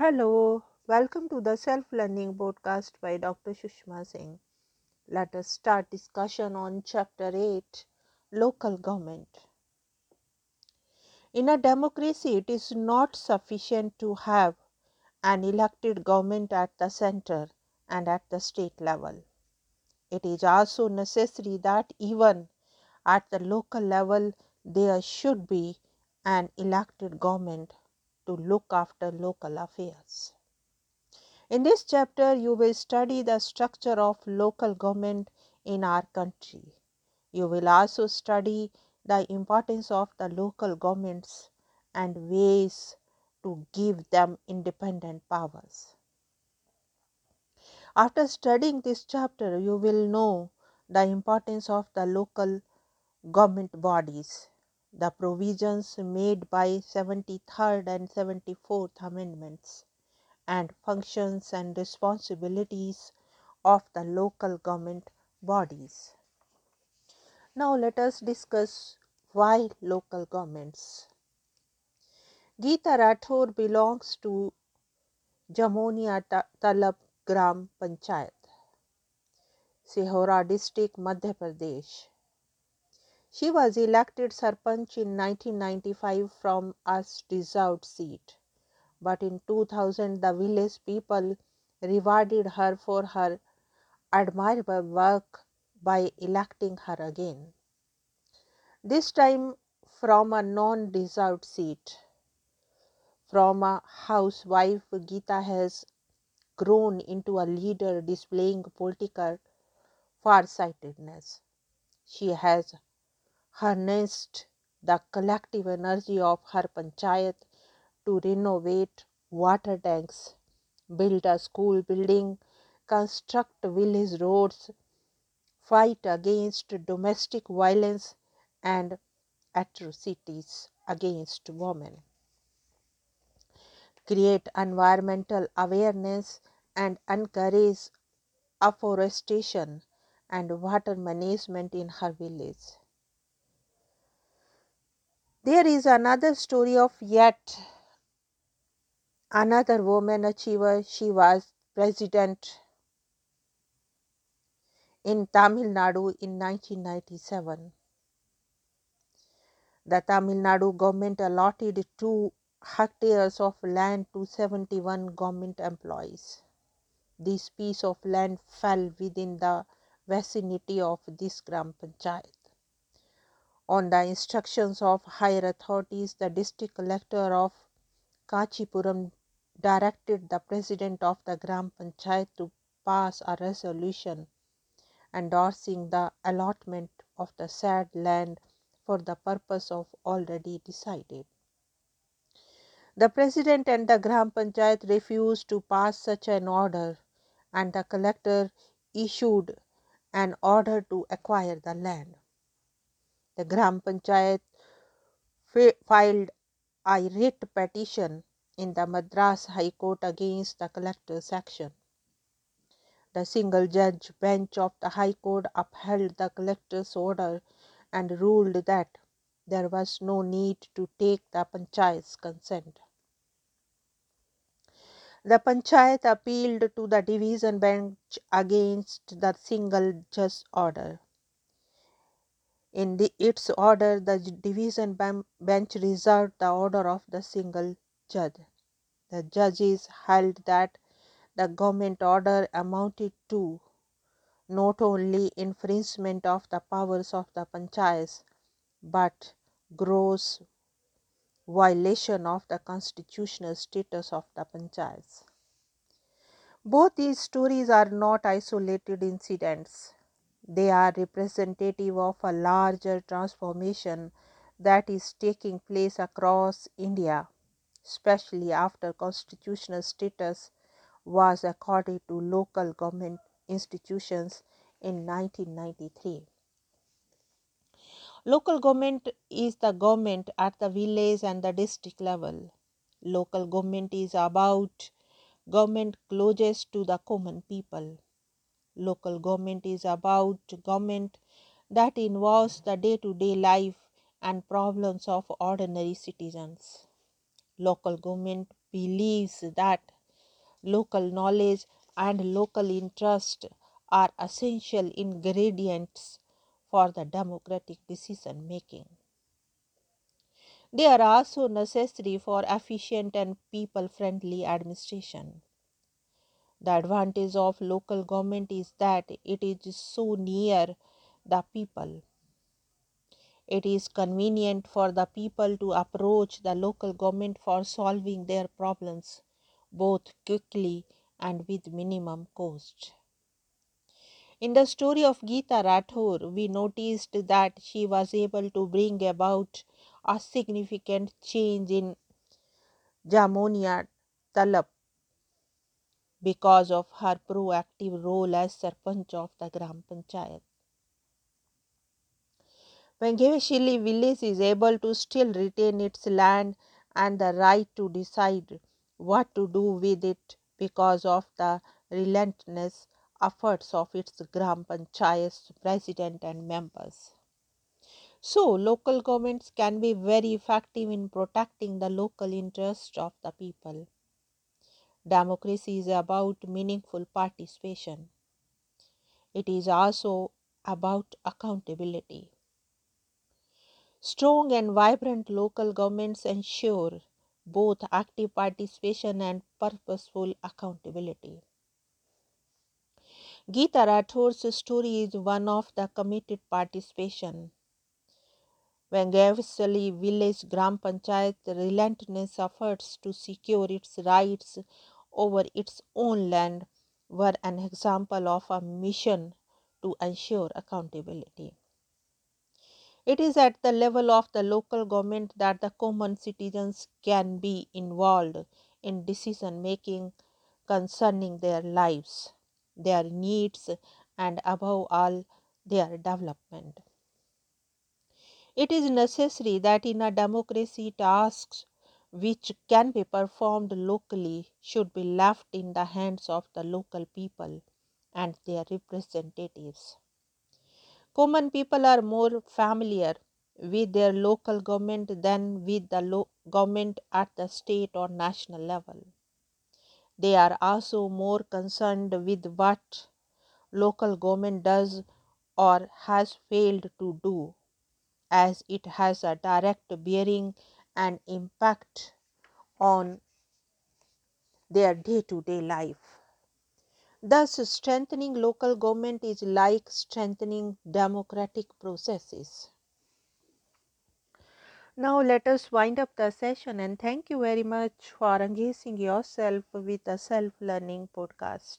Hello, welcome to the self learning podcast by Dr. Sushma Singh. Let us start discussion on chapter 8 local government. In a democracy, it is not sufficient to have an elected government at the center and at the state level. It is also necessary that even at the local level there should be an elected government to look after local affairs. In this chapter, you will study the structure of local government in our country. You will also study the importance of the local governments and ways to give them independent powers. After studying this chapter, you will know the importance of the local government bodies, the provisions made by 73rd and 74th amendments, and functions and responsibilities of the local government bodies. Now let us discuss why local governments. Geeta Rathore belongs to Jamonia Talab Gram Panchayat, Sehore district, Madhya Pradesh. She was elected Sarpanch in 1995 from a reserved seat, but in 2000 the village people rewarded her for her admirable work by electing her again. This time from a non reserved seat. From a housewife, Geeta has grown into a leader displaying political farsightedness. She has harnessed the collective energy of her panchayat to renovate water tanks, build a school building, construct village roads, fight against domestic violence and atrocities against women create environmental awareness and encourage afforestation and water management in her village. There is another story of yet another woman achiever. She was president in Tamil Nadu in 1997. The Tamil Nadu government allotted two hectares of land to 71 government employees. This piece of land fell within the vicinity of this Gram Panchayat. On the instructions of higher authorities, the district collector of Kanchipuram directed the president of the Gram Panchayat to pass a resolution endorsing the allotment of the said land for the purpose of already decided. The president and the Gram Panchayat refused to pass such an order, and the collector issued an order to acquire the land. The Gram Panchayat filed a writ petition in the Madras High Court against the collector's action. The single judge bench of the High Court upheld the collector's order and ruled that there was no need to take the panchayat's consent. The panchayat appealed to the division bench against the single judge order. In the, its order, the division bench reserved the order of the single judge. The judges held that the government order amounted to not only infringement of the powers of the panchayats but gross violation of the constitutional status of the panchayats. Both these stories are not isolated incidents. They are representative of a larger transformation that is taking place across India, especially after constitutional status was accorded to local government institutions in 1993. Local government is the government at the village and the district level. Local government is about government closest to the common people. Local government is about government that involves the day to day life and problems of ordinary citizens. Local government believes that local knowledge and local interest are essential ingredients for the democratic decision making. They are also necessary for efficient and people friendly administration. The advantage of local government is that it is so near the people. It is convenient for the people to approach the local government for solving their problems both quickly and with minimum cost. In the story of Geeta Rathore, we noticed that she was able to bring about a significant change in Jamonia Talab because of her proactive role as Sarpanch of the Gram Panchayat. Vengaivasal village is able to still retain its land and the right to decide what to do with it because of the relentless efforts of its Gram Panchayat's president and members. So, local governments can be very effective in protecting the local interests of the people. Democracy is about meaningful participation. It is also about accountability. Strong and vibrant local governments ensure both active participation and purposeful accountability. Geeta Rathore's story is one of the committed participation. Vengaivasal village Gram Panchayat relentless efforts to secure its rights over its own land were an example of a mission to ensure accountability. It is at the level of the local government that the common citizens can be involved in decision making concerning their lives, their needs, and above all, their development. It is necessary that in a democracy, tasks which can be performed locally should be left in the hands of the local people and their representatives. Common people are more familiar with their local government than with the lo- government at the state or national level. They are also more concerned with what local government does or has failed to do as it has a direct bearing and impact on their day to day life. Thus, strengthening local government is like strengthening democratic processes. Now, let us wind up the session and thank you very much for engaging yourself with the self learning podcast.